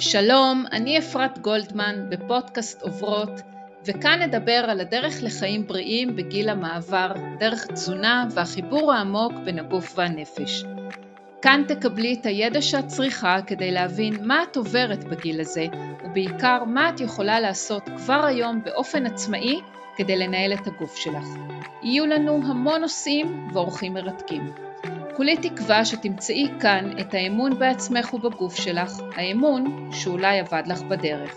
שלום, אני אפרת גולדמן בפודקאסט עוברות, וכאן נדבר על הדרך לחיים בריאים בגיל המעבר, דרך תזונה והחיבור העמוק בין הגוף והנפש. כאן תקבלי את הידע שאת צריכה כדי להבין מה את עוברת בגיל הזה, ובעיקר מה את יכולה לעשות כבר היום באופן עצמאי כדי לנהל את הגוף שלך. יהיו לנו המון נושאים ואורחים מרתקים. כולי תקווה שתמצאי כאן את האמון בעצמך ובגוף שלך, האמון שאולי עבד לך בדרך.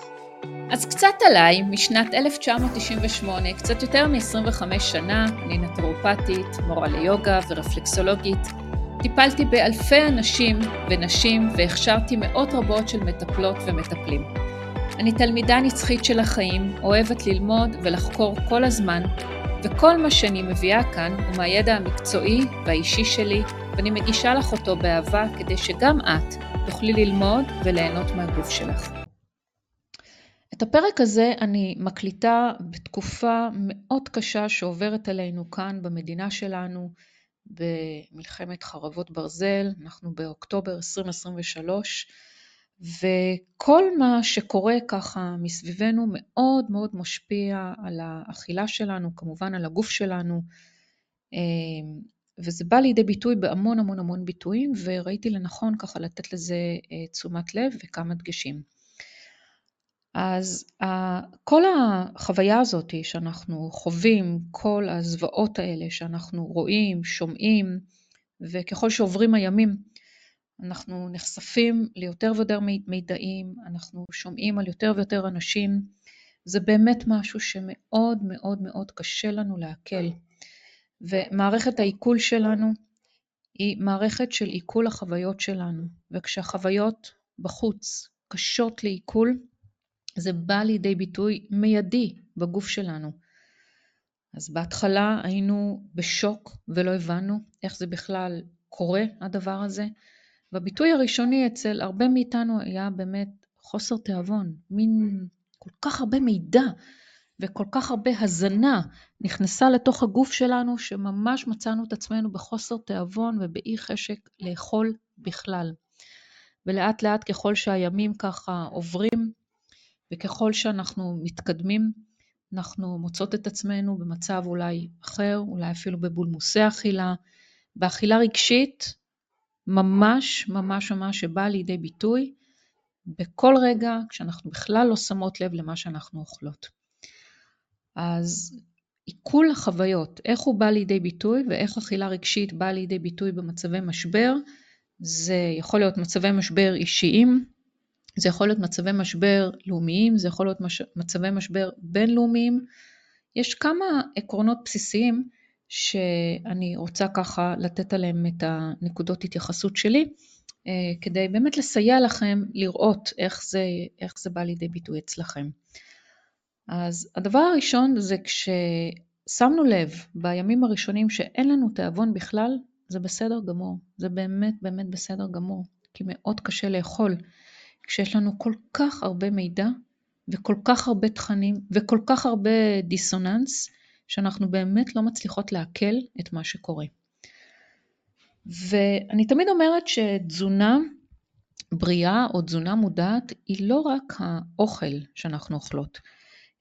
אז קצת עליי, משנת 1998, קצת יותר מ-25 שנה, אני נטרופטית, מורה ליוגה ורפלקסולוגית. טיפלתי באלפי אנשים ונשים והכשרתי מאות רבות של מטפלות ומטפלים. אני תלמידה נצחית של החיים, אוהבת ללמוד ולחקור כל הזמן, וכל מה שאני מביאה כאן הוא מהידע המקצועי והאישי שלי, ואני מגישה לך אותו באהבה כדי שגם את תוכלי ללמוד וליהנות מהגוף שלך. את הפרק הזה אני מקליטה בתקופה מאוד קשה שעוברת עלינו כאן במדינה שלנו, במלחמת חרבות ברזל, אנחנו באוקטובר 2023, וכל מה שקורה ככה מסביבנו מאוד מאוד משפיע על האכילה שלנו, כמובן על הגוף שלנו, אמ, וזה בא לידי ביטוי בהמון המון המון ביטויים, וראיתי לנכון ככה לתת לזה אה, תשומת לב וכמה דגשים. אז כל החוויה הזאת שאנחנו חווים, כל הזוועות האלה שאנחנו רואים, שומעים, וככל שעוברים הימים, אנחנו נחשפים ליותר ויותר מידעים, אנחנו שומעים על יותר ויותר אנשים, זה באמת משהו שמאוד מאוד מאוד קשה לנו לעכל. ומערכת העיכול שלנו היא מערכת של עיכול החוויות שלנו, וכשהחוויות בחוץ קשות לעיכול, זה בא לידי ביטוי מיידי בגוף שלנו. אז בהתחלה היינו בשוק ולא הבנו איך זה בכלל קורה הדבר הזה, והביטוי הראשוני אצל הרבה מאיתנו היה באמת חוסר תיאבון, מין כל כך הרבה מידע וכל כך הרבה הזנה נכנסה לתוך הגוף שלנו, שממש מצאנו את עצמנו בחוסר תיאבון ובאי חשק לאכול בכלל. ולאט לאט ככל שהימים ככה עוברים, וככל שאנחנו מתקדמים, אנחנו מוצאות את עצמנו במצב אולי אחר, אולי אפילו בבולמוסי אכילה, באכילה רגשית, ממש ממש ממש שבאה לידי ביטוי בכל רגע כשאנחנו בכלל לא שמות לב למה שאנחנו אוכלות. אז עיכול החוויות, איך הוא בא לידי ביטוי ואיך אכילה רגשית באה לידי ביטוי במצבי משבר, זה יכול להיות מצבי משבר אישיים, זה יכול להיות מצבי משבר לאומיים, זה יכול להיות מש... מצבי משבר בינלאומיים. יש כמה עקרונות בסיסיים שאני רוצה ככה לתת עליהם את הנקודות התייחסות שלי, אה, כדי באמת לסייע לכם לראות איך זה, איך זה בא לידי ביטוי אצלכם. אז הדבר הראשון זה כששמנו לב בימים הראשונים שאין לנו תיאבון בכלל, זה בסדר גמור, זה באמת באמת בסדר גמור, כי מאוד קשה לאכול. כשיש לנו כל כך הרבה מידע וכל כך הרבה תכנים וכל כך הרבה דיסוננס, שאנחנו באמת לא מצליחות לעכל את מה שקורה. ואני תמיד אומרת שתזונה בריאה או תזונה מודעת היא לא רק האוכל שאנחנו אוכלות,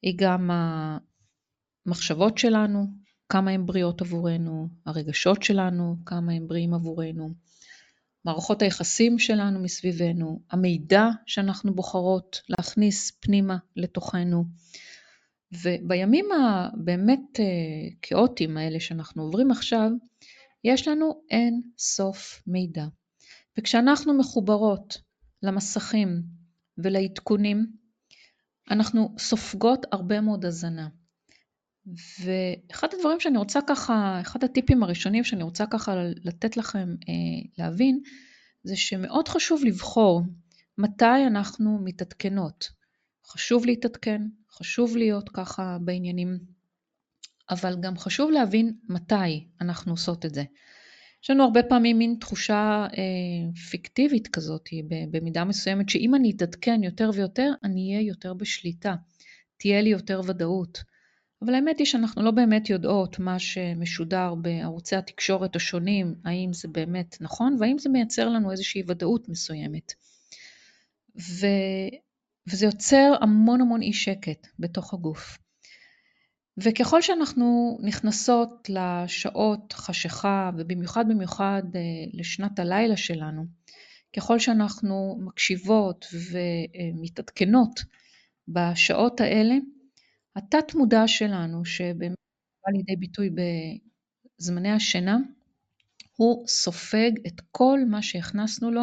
היא גם המחשבות שלנו, כמה הן בריאות עבורנו, הרגשות שלנו, כמה הם בריאים עבורנו, מערכות היחסים שלנו מסביבנו, המידע שאנחנו בוחרות להכניס פנימה לתוכנו. ובימים הבאמת אה, כאוטיים האלה שאנחנו עוברים עכשיו, יש לנו אין סוף מידע. וכשאנחנו מחוברות למסכים ולעדכונים, אנחנו סופגות הרבה מאוד הזנה. ואחד הדברים שאני רוצה ככה, אחד הטיפים הראשונים שאני רוצה ככה לתת לכם אה, להבין, זה שמאוד חשוב לבחור מתי אנחנו מתעדכנות. חשוב להתעדכן, חשוב להיות ככה בעניינים, אבל גם חשוב להבין מתי אנחנו עושות את זה. יש לנו הרבה פעמים מין תחושה אה, פיקטיבית כזאת, במידה מסוימת, שאם אני אתעדכן יותר ויותר, אני אהיה יותר בשליטה, תהיה לי יותר ודאות. אבל האמת היא שאנחנו לא באמת יודעות מה שמשודר בערוצי התקשורת השונים, האם זה באמת נכון, והאם זה מייצר לנו איזושהי ודאות מסוימת. ו... וזה יוצר המון המון אי שקט בתוך הגוף. וככל שאנחנו נכנסות לשעות חשיכה, ובמיוחד במיוחד אה, לשנת הלילה שלנו, ככל שאנחנו מקשיבות ומתעדכנות בשעות האלה, התת מודע שלנו, שבאמת בא לידי ביטוי בזמני השינה, הוא סופג את כל מה שהכנסנו לו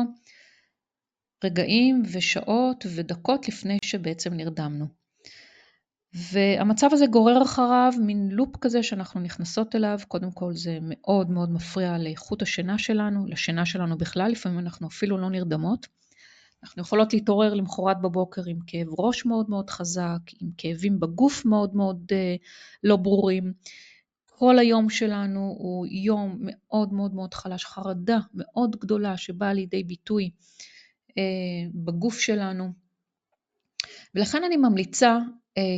רגעים ושעות ודקות לפני שבעצם נרדמנו. והמצב הזה גורר אחריו מין לופ כזה שאנחנו נכנסות אליו, קודם כל זה מאוד מאוד מפריע לאיכות השינה שלנו, לשינה שלנו בכלל, לפעמים אנחנו אפילו לא נרדמות. אנחנו יכולות להתעורר למחרת בבוקר עם כאב ראש מאוד מאוד חזק, עם כאבים בגוף מאוד מאוד אה, לא ברורים. כל היום שלנו הוא יום מאוד מאוד מאוד חלש, חרדה מאוד גדולה שבאה לידי ביטוי אה, בגוף שלנו. ולכן אני ממליצה,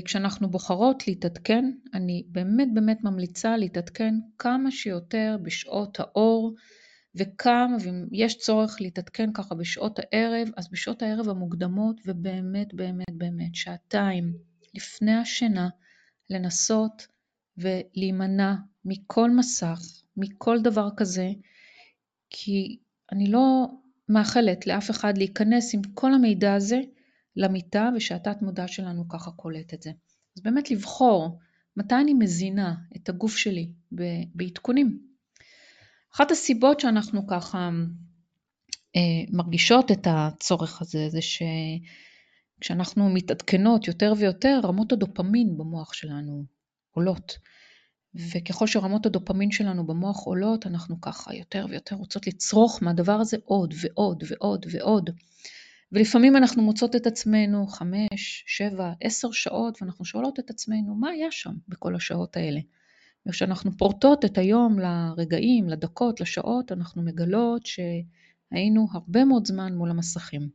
כשאנחנו בוחרות להתעדכן, אני באמת באמת ממליצה להתעדכן כמה שיותר בשעות האור, וכמה, ואם יש צורך להתעדכן ככה בשעות הערב, אז בשעות הערב המוקדמות, ובאמת באמת באמת שעתיים לפני השינה, לנסות ולהימנע מכל מסך, מכל דבר כזה, כי אני לא מאחלת לאף אחד להיכנס עם כל המידע הזה למיטה ושהתת מודע שלנו ככה קולט את זה. אז באמת לבחור מתי אני מזינה את הגוף שלי בעדכונים. אחת הסיבות שאנחנו ככה אה, מרגישות את הצורך הזה זה שכשאנחנו מתעדכנות יותר ויותר רמות הדופמין במוח שלנו עולות. וככל שרמות הדופמין שלנו במוח עולות, אנחנו ככה יותר ויותר רוצות לצרוך מהדבר הזה עוד ועוד ועוד ועוד. ולפעמים אנחנו מוצאות את עצמנו חמש, שבע, עשר שעות, ואנחנו שואלות את עצמנו, מה היה שם בכל השעות האלה? וכשאנחנו פורטות את היום לרגעים, לדקות, לשעות, אנחנו מגלות שהיינו הרבה מאוד זמן מול המסכים.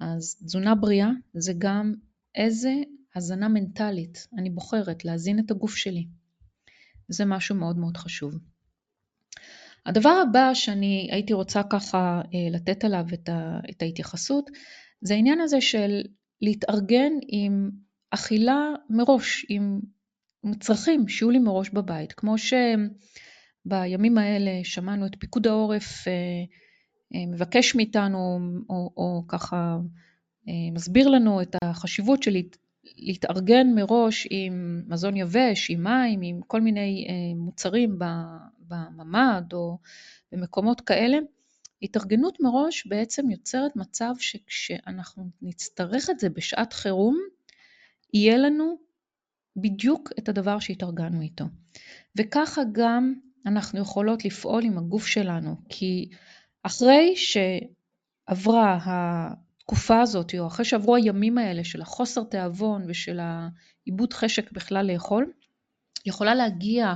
אז תזונה בריאה זה גם איזה הזנה מנטלית אני בוחרת להזין את הגוף שלי. זה משהו מאוד מאוד חשוב. הדבר הבא שאני הייתי רוצה ככה אה, לתת עליו את, ה, את ההתייחסות, זה העניין הזה של להתארגן עם אכילה מראש, עם צרכים שיהיו לי מראש בבית. כמו שבימים האלה שמענו את פיקוד העורף אה, אה, מבקש מאיתנו, או, או ככה מסביר לנו את החשיבות של להתארגן מראש עם מזון יבש, עם מים, עם כל מיני אה, מוצרים בממ"ד או במקומות כאלה, התארגנות מראש בעצם יוצרת מצב שכשאנחנו נצטרך את זה בשעת חירום, יהיה לנו בדיוק את הדבר שהתארגנו איתו. וככה גם אנחנו יכולות לפעול עם הגוף שלנו, כי אחרי שעברה התקופה הזאת, או אחרי שעברו הימים האלה של החוסר תיאבון ושל העיבוד חשק בכלל לאכול, יכולה להגיע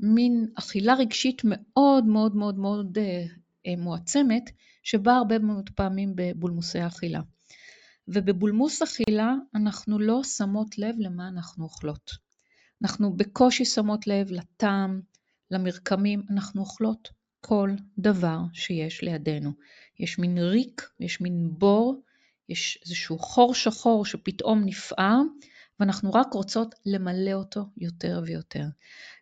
מין אכילה רגשית מאוד מאוד מאוד מאוד אה, אה, מועצמת, שבאה הרבה מאוד פעמים בבולמוסי אכילה. ובבולמוס אכילה אנחנו לא שמות לב למה אנחנו אוכלות. אנחנו בקושי שמות לב לטעם, למרקמים, אנחנו אוכלות כל דבר שיש לידינו. יש מין ריק, יש מין בור, יש איזשהו חור שחור שפתאום נפער, ואנחנו רק רוצות למלא אותו יותר ויותר.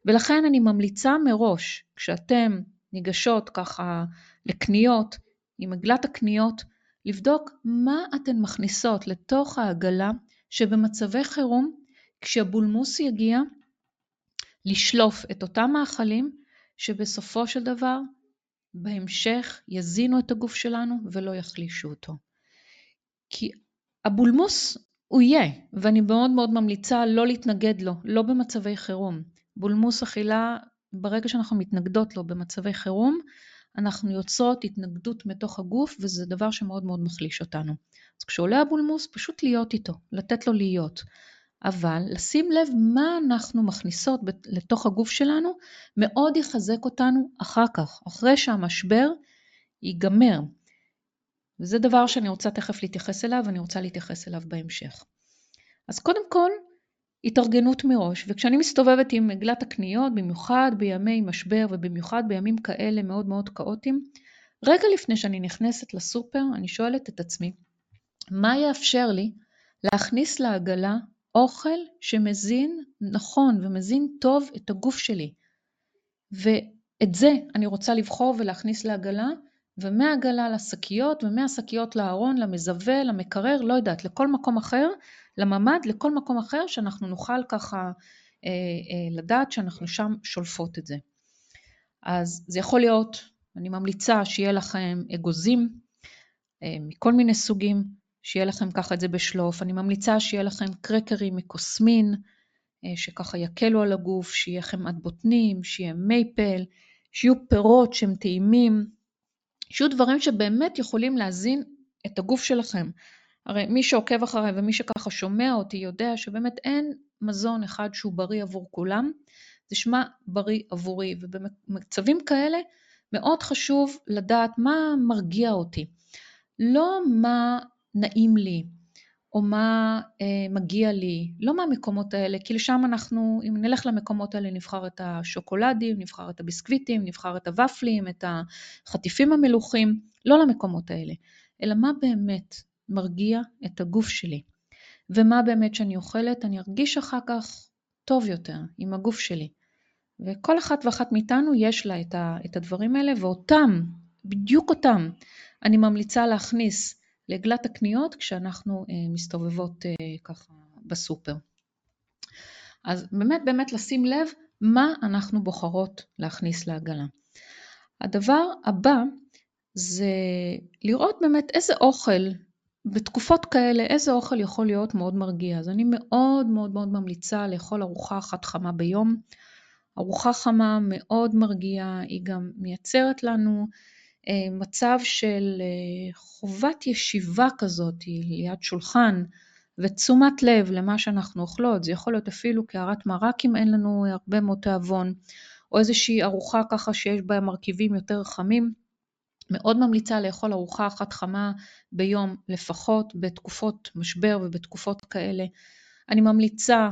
ולכן אני ממליצה מראש, כשאתם ניגשות ככה לקניות, עם עגלת הקניות, לבדוק מה אתן מכניסות לתוך העגלה, שבמצבי חירום, כשהבולמוס יגיע, לשלוף את אותם מאכלים שבסופו של דבר בהמשך יזינו את הגוף שלנו ולא יחלישו אותו. כי הבולמוס הוא יהיה, ואני מאוד מאוד ממליצה לא להתנגד לו, לא במצבי חירום. בולמוס אכילה, ברגע שאנחנו מתנגדות לו במצבי חירום, אנחנו יוצרות התנגדות מתוך הגוף, וזה דבר שמאוד מאוד מחליש אותנו. אז כשעולה הבולמוס, פשוט להיות איתו, לתת לו להיות. אבל לשים לב מה אנחנו מכניסות לתוך הגוף שלנו, מאוד יחזק אותנו אחר כך, אחרי שהמשבר ייגמר. וזה דבר שאני רוצה תכף להתייחס אליו, ואני רוצה להתייחס אליו בהמשך. אז קודם כל, התארגנות מראש, וכשאני מסתובבת עם עגלת הקניות, במיוחד בימי משבר ובמיוחד בימים כאלה מאוד מאוד כאוטיים, רגע לפני שאני נכנסת לסופר, אני שואלת את עצמי, מה יאפשר לי להכניס לעגלה אוכל שמזין נכון ומזין טוב את הגוף שלי. ואת זה אני רוצה לבחור ולהכניס לעגלה, ומהעגלה לשקיות, ומהשקיות לארון, למזווה, למקרר, לא יודעת, לכל מקום אחר, לממ"ד, לכל מקום אחר, שאנחנו נוכל ככה אה, אה, לדעת שאנחנו שם שולפות את זה. אז זה יכול להיות, אני ממליצה שיהיה לכם אגוזים אה, מכל מיני סוגים, שיהיה לכם ככה את זה בשלוף. אני ממליצה שיהיה לכם קרקרים מקוסמין, אה, שככה יקלו על הגוף, שיהיה חמאת בוטנים, שיהיה מייפל, שיהיו פירות שהם טעימים, שיהיו דברים שבאמת יכולים להזין את הגוף שלכם. הרי מי שעוקב אחריי ומי שככה שומע אותי יודע שבאמת אין מזון אחד שהוא בריא עבור כולם, זה שמע בריא עבורי, ובמצבים כאלה מאוד חשוב לדעת מה מרגיע אותי. לא מה נעים לי, או מה אה, מגיע לי, לא מהמקומות האלה, כי לשם אנחנו, אם נלך למקומות האלה, נבחר את השוקולדים, נבחר את הביסקוויטים, נבחר את הוואפלים, את החטיפים המלוכים, לא למקומות האלה, אלא מה באמת מרגיע את הגוף שלי. ומה באמת שאני אוכלת, אני ארגיש אחר כך טוב יותר עם הגוף שלי. וכל אחת ואחת מאיתנו יש לה את, ה, את הדברים האלה, ואותם, בדיוק אותם, אני ממליצה להכניס לעגלת הקניות כשאנחנו אה, מסתובבות אה, ככה בסופר. אז באמת באמת לשים לב מה אנחנו בוחרות להכניס לעגלה. הדבר הבא זה לראות באמת איזה אוכל, בתקופות כאלה, איזה אוכל יכול להיות מאוד מרגיע. אז אני מאוד מאוד מאוד ממליצה לאכול ארוחה אחת חמה ביום. ארוחה חמה מאוד מרגיעה, היא גם מייצרת לנו מצב של אה, חובת ישיבה כזאת ליד שולחן ותשומת לב למה שאנחנו אוכלות, זה יכול להיות אפילו קערת מרק אם אין לנו הרבה מאוד תיאבון, או איזושהי ארוחה ככה שיש בה מרכיבים יותר חמים. מאוד ממליצה לאכול ארוחה אחת חמה ביום לפחות בתקופות משבר ובתקופות כאלה. אני ממליצה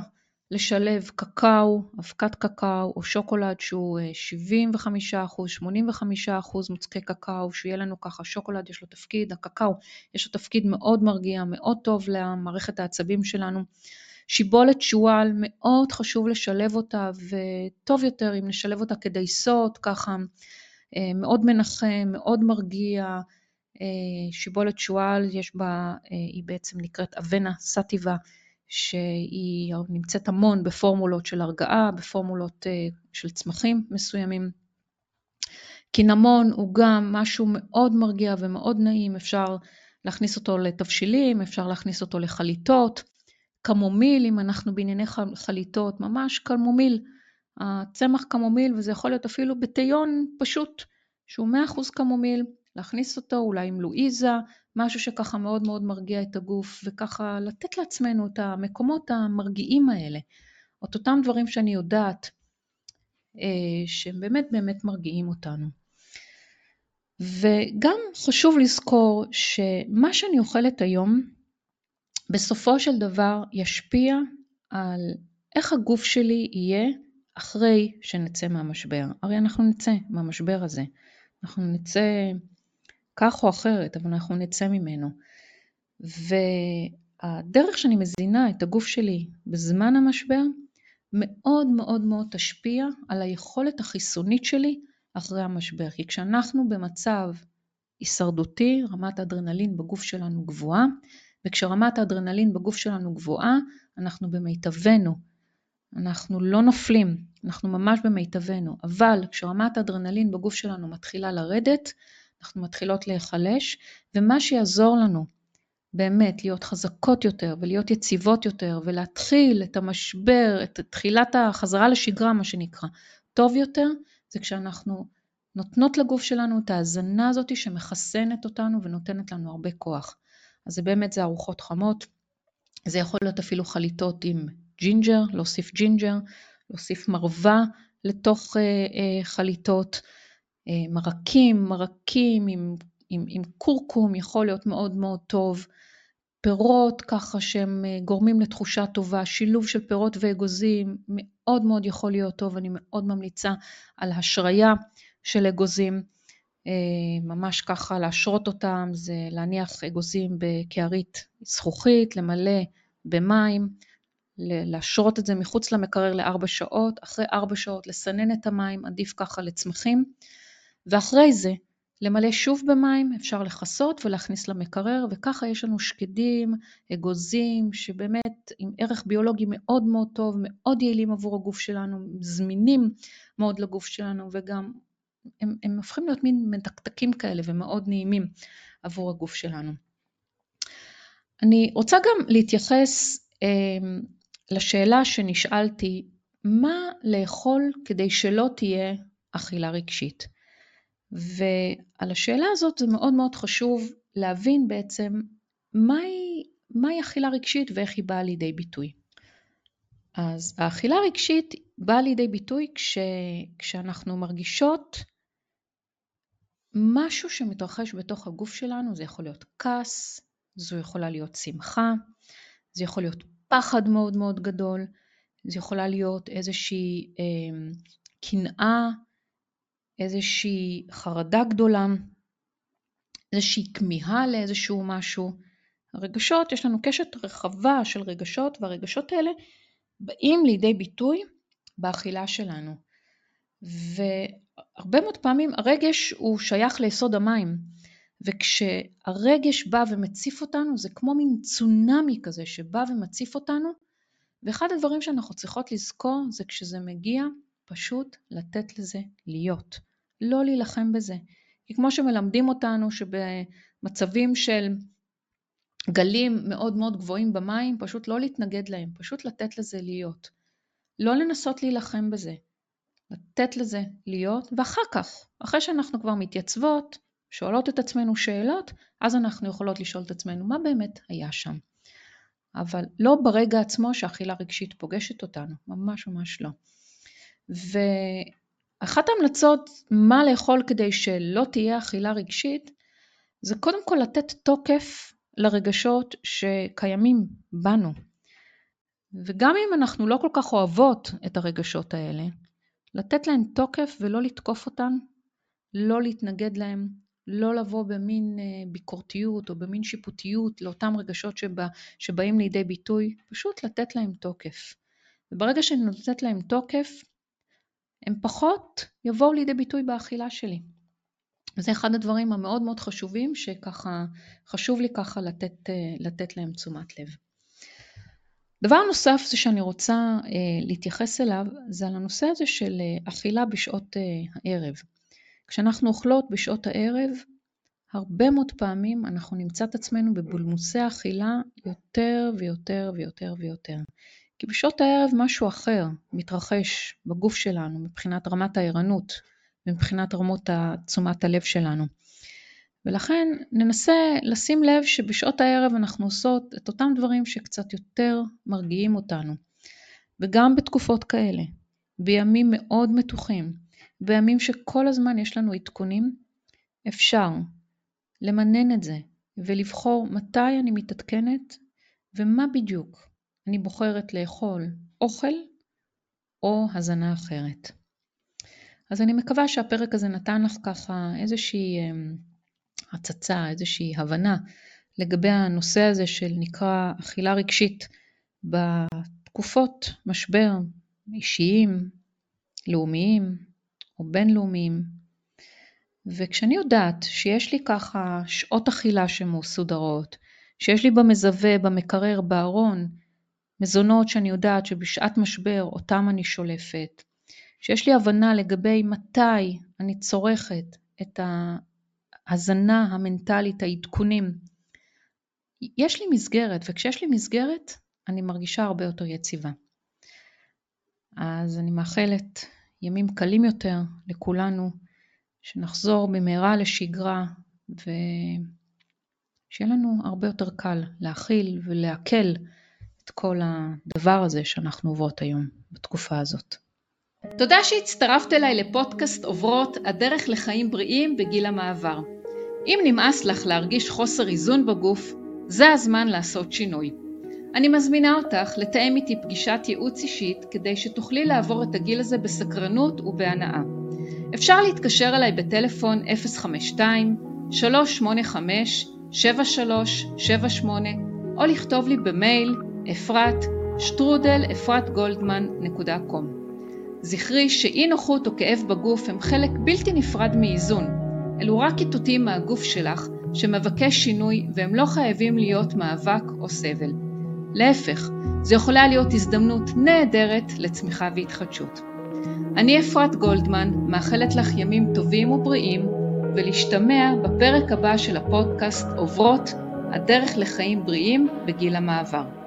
לשלב קקאו, אבקת קקאו או שוקולד שהוא 75 אה, 85 מוצקי קקאו, שיהיה לנו ככה, שוקולד יש לו תפקיד, הקקאו יש לו תפקיד מאוד מרגיע, מאוד טוב למערכת העצבים שלנו. שיבולת שועל, מאוד חשוב לשלב אותה, וטוב יותר אם נשלב אותה כדייסות, ככה אה, מאוד מנחם, מאוד מרגיע. אה, שיבולת שועל, יש בה, היא בעצם נקראת אבנה סטיבה. שהיא נמצאת המון בפורמולות של הרגעה, בפורמולות אה, של צמחים מסוימים. קינמון הוא גם משהו מאוד מרגיע ומאוד נעים, אפשר להכניס אותו לתבשילים, אפשר להכניס אותו לחליטות. קמומיל, אם אנחנו בענייני חליטות, ממש קמומיל, הצמח קמומיל, וזה יכול להיות אפילו בטיון פשוט, שהוא 100% קמומיל, להכניס אותו אולי עם לואיזה, משהו שככה מאוד מאוד מרגיע את הגוף, וככה לתת לעצמנו את המקומות המרגיעים האלה, את אותם דברים שאני יודעת אה, שהם באמת באמת מרגיעים אותנו. וגם חשוב לזכור שמה שאני אוכלת היום, בסופו של דבר ישפיע על איך הגוף שלי יהיה אחרי שנצא מהמשבר. הרי אנחנו נצא מהמשבר הזה. אנחנו נצא כך או אחרת, אבל אנחנו נצא ממנו. והדרך שאני מזינה את הגוף שלי בזמן המשבר, מאוד מאוד מאוד תשפיע על היכולת החיסונית שלי אחרי המשבר. כי כשאנחנו במצב הישרדותי, רמת האדרנלין בגוף שלנו גבוהה, וכשרמת האדרנלין בגוף שלנו גבוהה, אנחנו במיטבנו. אנחנו לא נופלים, אנחנו ממש במיטבנו. אבל כשרמת האדרנלין בגוף שלנו מתחילה לרדת, אנחנו מתחילות להיחלש, ומה שיעזור לנו באמת להיות חזקות יותר ולהיות יציבות יותר ולהתחיל את המשבר, את תחילת החזרה לשגרה מה שנקרא, טוב יותר, זה כשאנחנו נותנות לגוף שלנו את ההזנה הזאת שמחסנת אותנו ונותנת לנו הרבה כוח. אז זה באמת זה ארוחות חמות, זה יכול להיות אפילו חליטות עם ג'ינג'ר, להוסיף ג'ינג'ר, להוסיף מרווה לתוך אה, אה, חליטות. אה, מרקים, מרקים עם, עם, עם קורקום יכול להיות מאוד מאוד טוב, פירות ככה שהם אה, גורמים לתחושה טובה, שילוב של פירות ואגוזים מאוד מאוד יכול להיות טוב, אני מאוד ממליצה על השריה של אגוזים. ממש ככה להשרות אותם, זה להניח אגוזים בקערית זכוכית, למלא במים, להשרות את זה מחוץ למקרר לארבע שעות, אחרי ארבע שעות לסנן את המים, עדיף ככה לצמחים, ואחרי זה למלא שוב במים, אפשר לכסות ולהכניס למקרר, וככה יש לנו שקדים, אגוזים, שבאמת עם ערך ביולוגי מאוד מאוד טוב, מאוד יעילים עבור הגוף שלנו, זמינים מאוד לגוף שלנו, וגם הם, הם הופכים להיות מין מתקתקים כאלה ומאוד נעימים עבור הגוף שלנו. אני רוצה גם להתייחס אה, לשאלה שנשאלתי, מה לאכול כדי שלא תהיה אכילה רגשית? ועל השאלה הזאת זה מאוד מאוד חשוב להבין בעצם מהי, מהי אכילה רגשית ואיך היא באה לידי ביטוי. אז האכילה הרגשית באה לידי ביטוי כש, כשאנחנו מרגישות משהו שמתרחש בתוך הגוף שלנו, זה יכול להיות כעס, זו יכולה להיות שמחה, זה יכול להיות פחד מאוד מאוד גדול, זה יכולה להיות איזושהי אה, קנאה, איזושהי חרדה גדולה, איזושהי כמיהה לאיזשהו משהו. הרגשות, יש לנו קשת רחבה של רגשות, והרגשות האלה באים לידי ביטוי באכילה שלנו. והרבה מאוד פעמים הרגש הוא שייך ליסוד המים, וכשהרגש בא ומציף אותנו, זה כמו מין צונאמי כזה שבא ומציף אותנו, ואחד הדברים שאנחנו צריכות לזכור זה כשזה מגיע, פשוט לתת לזה להיות. לא להילחם בזה. כי כמו שמלמדים אותנו שבמצבים של גלים מאוד מאוד גבוהים במים, פשוט לא להתנגד להם, פשוט לתת לזה להיות. לא לנסות להילחם בזה, לתת לזה להיות, ואחר כך, אחרי שאנחנו כבר מתייצבות, שואלות את עצמנו שאלות, אז אנחנו יכולות לשאול את עצמנו מה באמת היה שם. אבל לא ברגע עצמו שהאכילה רגשית פוגשת אותנו, ממש ממש לא. ואחת ההמלצות מה לאכול כדי שלא תהיה אכילה רגשית, זה קודם כל לתת תוקף לרגשות שקיימים בנו. וגם אם אנחנו לא כל כך אוהבות את הרגשות האלה, לתת להן תוקף ולא לתקוף אותן, לא להתנגד להן, לא לבוא במין אה, ביקורתיות או במין שיפוטיות לאותם רגשות שבא, שבאים לידי ביטוי, פשוט לתת להם תוקף. וברגע שאני נותנת להם תוקף, הם פחות יבואו לידי ביטוי באכילה שלי. וזה אחד הדברים המאוד מאוד חשובים, שככה חשוב לי ככה לתת, אה, לתת להם תשומת לב. דבר נוסף זה שאני רוצה אה, להתייחס אליו, זה על הנושא הזה של אכילה בשעות הערב. כשאנחנו אוכלות בשעות הערב, הרבה מאוד פעמים אנחנו נמצא את עצמנו בבולמוסי אכילה יותר ויותר ויותר ויותר. כי בשעות הערב משהו אחר מתרחש בגוף שלנו מבחינת רמת הערנות ומבחינת רמות תשומת הלב שלנו. ולכן ננסה לשים לב שבשעות הערב אנחנו עושות את אותם דברים שקצת יותר מרגיעים אותנו. וגם בתקופות כאלה, בימים מאוד מתוחים, בימים שכל הזמן יש לנו עדכונים, אפשר למנן את זה ולבחור מתי אני מתעדכנת ומה בדיוק אני בוחרת לאכול אוכל או הזנה אחרת. אז אני מקווה שהפרק הזה נתן לך ככה איזושהי אמ, הצצה, איזושהי הבנה לגבי הנושא הזה של נקרא אכילה רגשית בתקופות משבר אישיים, לאומיים, או בינלאומיים. וכשאני יודעת שיש לי ככה שעות אכילה שמסודרות, שיש לי במזווה, במקרר, בארון, מזונות שאני יודעת שבשעת משבר אותם אני שולפת, שיש לי הבנה לגבי מתי אני צורכת את ההזנה המנטלית, העדכונים. יש לי מסגרת, וכשיש לי מסגרת, אני מרגישה הרבה יותר יציבה. אז אני מאחלת ימים קלים יותר לכולנו, שנחזור במהרה לשגרה ושיהיה לנו הרבה יותר קל להכיל ולעכל את כל הדבר הזה שאנחנו עוברות היום בתקופה הזאת. תודה שהצטרפת אליי לפודקאסט עוברות הדרך לחיים בריאים בגיל המעבר. אם נמאס לך להרגיש חוסר איזון בגוף, זה הזמן לעשות שינוי. אני מזמינה אותך לתאם איתי פגישת ייעוץ אישית כדי שתוכלי לעבור את הגיל הזה בסקרנות ובהנאה. אפשר להתקשר אליי בטלפון 052-385-7378 או לכתוב לי במייל אפרת שטרודל אפרתגולדמן.com. זכרי שאי נוחות או כאב בגוף הם חלק בלתי נפרד מאיזון. אלו רק איתותים מהגוף שלך שמבקש שינוי והם לא חייבים להיות מאבק או סבל. להפך, זו יכולה להיות הזדמנות נהדרת לצמיחה והתחדשות. אני אפרת גולדמן, מאחלת לך ימים טובים ובריאים, ולהשתמע בפרק הבא של הפודקאסט עוברות הדרך לחיים בריאים בגיל המעבר.